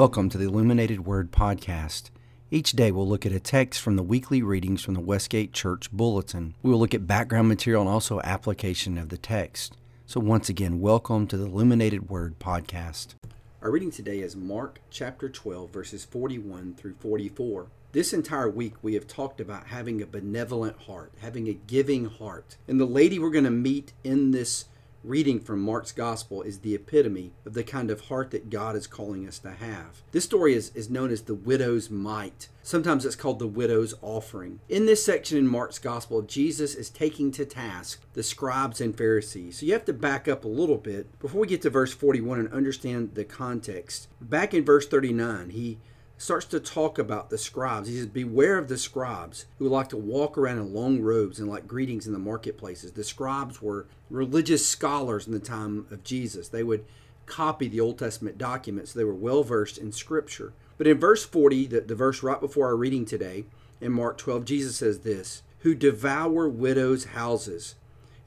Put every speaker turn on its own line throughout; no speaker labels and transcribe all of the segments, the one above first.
Welcome to the Illuminated Word Podcast. Each day we'll look at a text from the weekly readings from the Westgate Church Bulletin. We will look at background material and also application of the text. So, once again, welcome to the Illuminated Word Podcast. Our reading today is Mark chapter 12, verses 41 through 44. This entire week, we have talked about having a benevolent heart, having a giving heart. And the lady we're going to meet in this reading from Mark's gospel is the epitome of the kind of heart that God is calling us to have. This story is, is known as the widow's mite. Sometimes it's called the widow's offering. In this section in Mark's gospel, Jesus is taking to task the scribes and Pharisees. So you have to back up a little bit before we get to verse 41 and understand the context. Back in verse 39, he starts to talk about the scribes. He says, Beware of the scribes who like to walk around in long robes and like greetings in the marketplaces. The scribes were religious scholars in the time of Jesus. They would copy the Old Testament documents, they were well versed in Scripture. But in verse 40, the, the verse right before our reading today, in Mark 12, Jesus says this Who devour widows' houses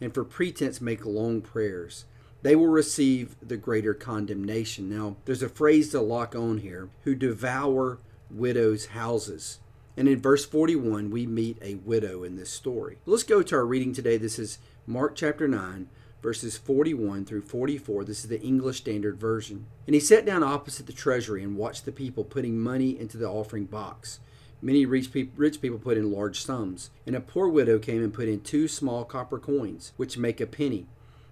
and for pretense make long prayers they will receive the greater condemnation. Now, there's a phrase to lock on here who devour widows' houses. And in verse 41, we meet a widow in this story. Let's go to our reading today. This is Mark chapter 9, verses 41 through 44. This is the English Standard Version. And he sat down opposite the treasury and watched the people putting money into the offering box. Many rich people put in large sums, and a poor widow came and put in two small copper coins, which make a penny.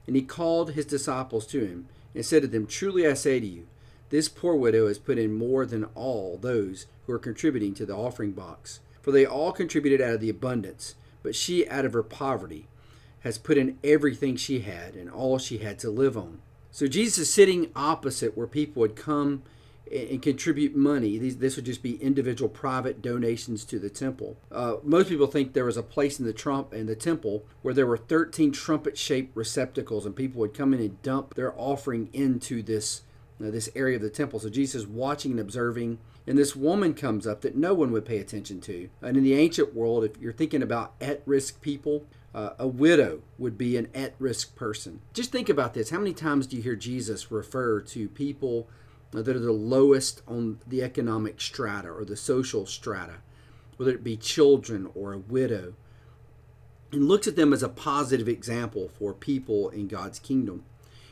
And he called his disciples to him and said to them, Truly I say to you, this poor widow has put in more than all those who are contributing to the offering box. For they all contributed out of the abundance, but she out of her poverty has put in everything she had and all she had to live on. So Jesus is sitting opposite where people would come and contribute money. These, this would just be individual private donations to the temple. Uh, most people think there was a place in the trump in the temple where there were 13 trumpet-shaped receptacles, and people would come in and dump their offering into this uh, this area of the temple. So Jesus is watching and observing, and this woman comes up that no one would pay attention to. And in the ancient world, if you're thinking about at-risk people, uh, a widow would be an at risk person. Just think about this. How many times do you hear Jesus refer to people that are the lowest on the economic strata or the social strata, whether it be children or a widow, and looks at them as a positive example for people in God's kingdom.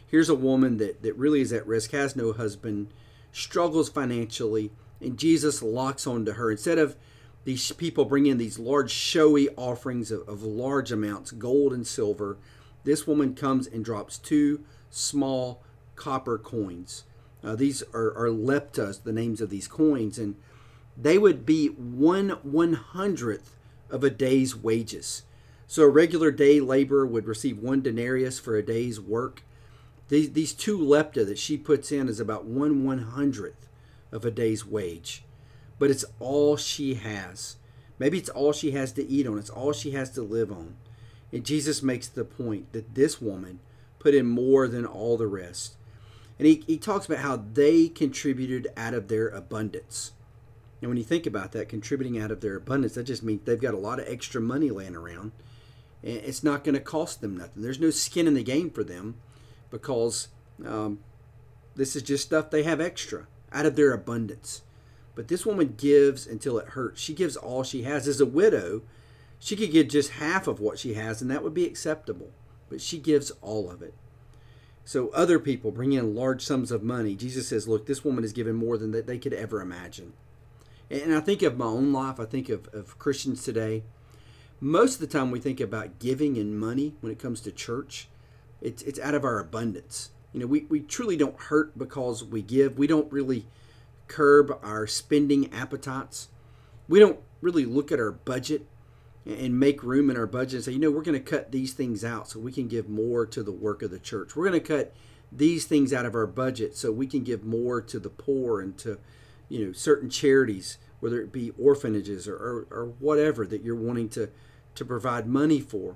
Here's a woman that, that really is at risk, has no husband, struggles financially, and Jesus locks onto her. Instead of these people bring in these large showy offerings of, of large amounts, gold and silver, this woman comes and drops two small copper coins uh, these are, are leptas, the names of these coins, and they would be one one hundredth of a day's wages. So a regular day laborer would receive one denarius for a day's work. These, these two lepta that she puts in is about one one hundredth of a day's wage. But it's all she has. Maybe it's all she has to eat on. It's all she has to live on. And Jesus makes the point that this woman put in more than all the rest. And he, he talks about how they contributed out of their abundance. And when you think about that, contributing out of their abundance, that just means they've got a lot of extra money laying around. And it's not going to cost them nothing. There's no skin in the game for them because um, this is just stuff they have extra out of their abundance. But this woman gives until it hurts. She gives all she has. As a widow, she could give just half of what she has, and that would be acceptable. But she gives all of it. So other people bring in large sums of money. Jesus says, look, this woman has given more than that they could ever imagine. And I think of my own life, I think of, of Christians today. Most of the time we think about giving and money when it comes to church, it's, it's out of our abundance. You know, we, we truly don't hurt because we give. We don't really curb our spending appetites. We don't really look at our budget and make room in our budget and say, you know, we're going to cut these things out so we can give more to the work of the church. We're going to cut these things out of our budget so we can give more to the poor and to, you know, certain charities, whether it be orphanages or, or, or whatever that you're wanting to, to provide money for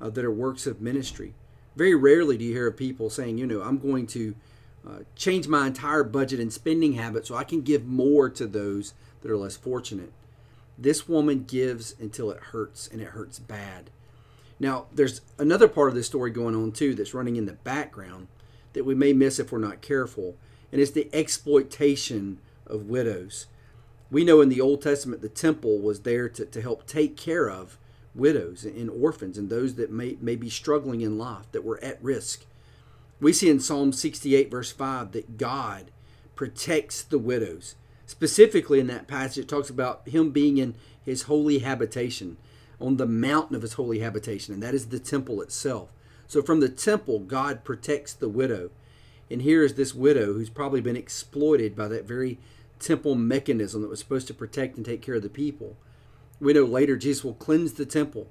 uh, that are works of ministry. Very rarely do you hear of people saying, you know, I'm going to uh, change my entire budget and spending habits so I can give more to those that are less fortunate. This woman gives until it hurts, and it hurts bad. Now, there's another part of this story going on too that's running in the background that we may miss if we're not careful, and it's the exploitation of widows. We know in the Old Testament the temple was there to, to help take care of widows and orphans and those that may, may be struggling in life, that were at risk. We see in Psalm 68, verse 5, that God protects the widows. Specifically, in that passage, it talks about him being in his holy habitation, on the mountain of his holy habitation, and that is the temple itself. So, from the temple, God protects the widow. And here is this widow who's probably been exploited by that very temple mechanism that was supposed to protect and take care of the people. We know later Jesus will cleanse the temple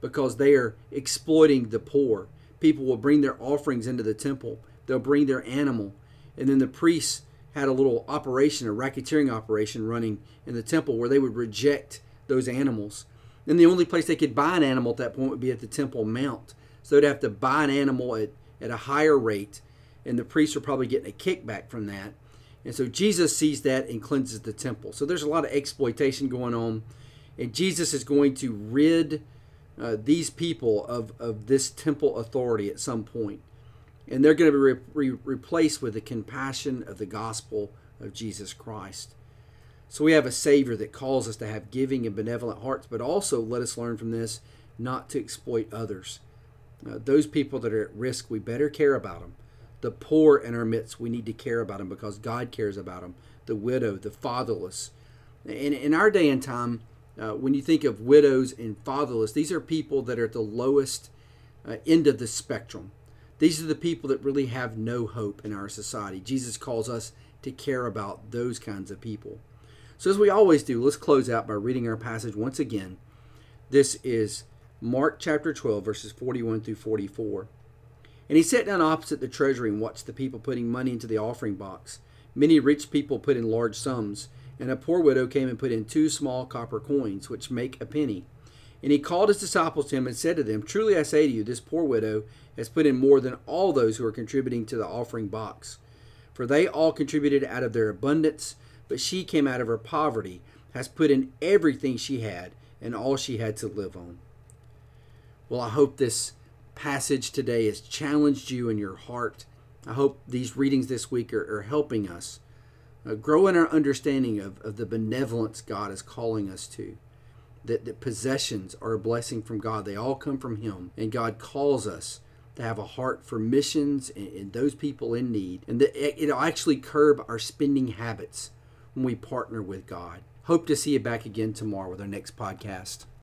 because they are exploiting the poor. People will bring their offerings into the temple, they'll bring their animal, and then the priests had a little operation, a racketeering operation running in the temple where they would reject those animals. And the only place they could buy an animal at that point would be at the Temple Mount. So they'd have to buy an animal at, at a higher rate, and the priests are probably getting a kickback from that. And so Jesus sees that and cleanses the temple. So there's a lot of exploitation going on. And Jesus is going to rid uh, these people of, of this temple authority at some point. And they're going to be re- re- replaced with the compassion of the gospel of Jesus Christ. So we have a Savior that calls us to have giving and benevolent hearts, but also let us learn from this not to exploit others. Uh, those people that are at risk, we better care about them. The poor in our midst, we need to care about them because God cares about them. The widow, the fatherless. In, in our day and time, uh, when you think of widows and fatherless, these are people that are at the lowest uh, end of the spectrum. These are the people that really have no hope in our society. Jesus calls us to care about those kinds of people. So, as we always do, let's close out by reading our passage once again. This is Mark chapter 12, verses 41 through 44. And he sat down opposite the treasury and watched the people putting money into the offering box. Many rich people put in large sums, and a poor widow came and put in two small copper coins, which make a penny. And he called his disciples to him and said to them, Truly I say to you, this poor widow has put in more than all those who are contributing to the offering box. For they all contributed out of their abundance, but she came out of her poverty, has put in everything she had, and all she had to live on. Well, I hope this passage today has challenged you in your heart. I hope these readings this week are, are helping us uh, grow in our understanding of, of the benevolence God is calling us to. That, that possessions are a blessing from God. They all come from Him. And God calls us to have a heart for missions and, and those people in need. And that it, it'll actually curb our spending habits when we partner with God. Hope to see you back again tomorrow with our next podcast.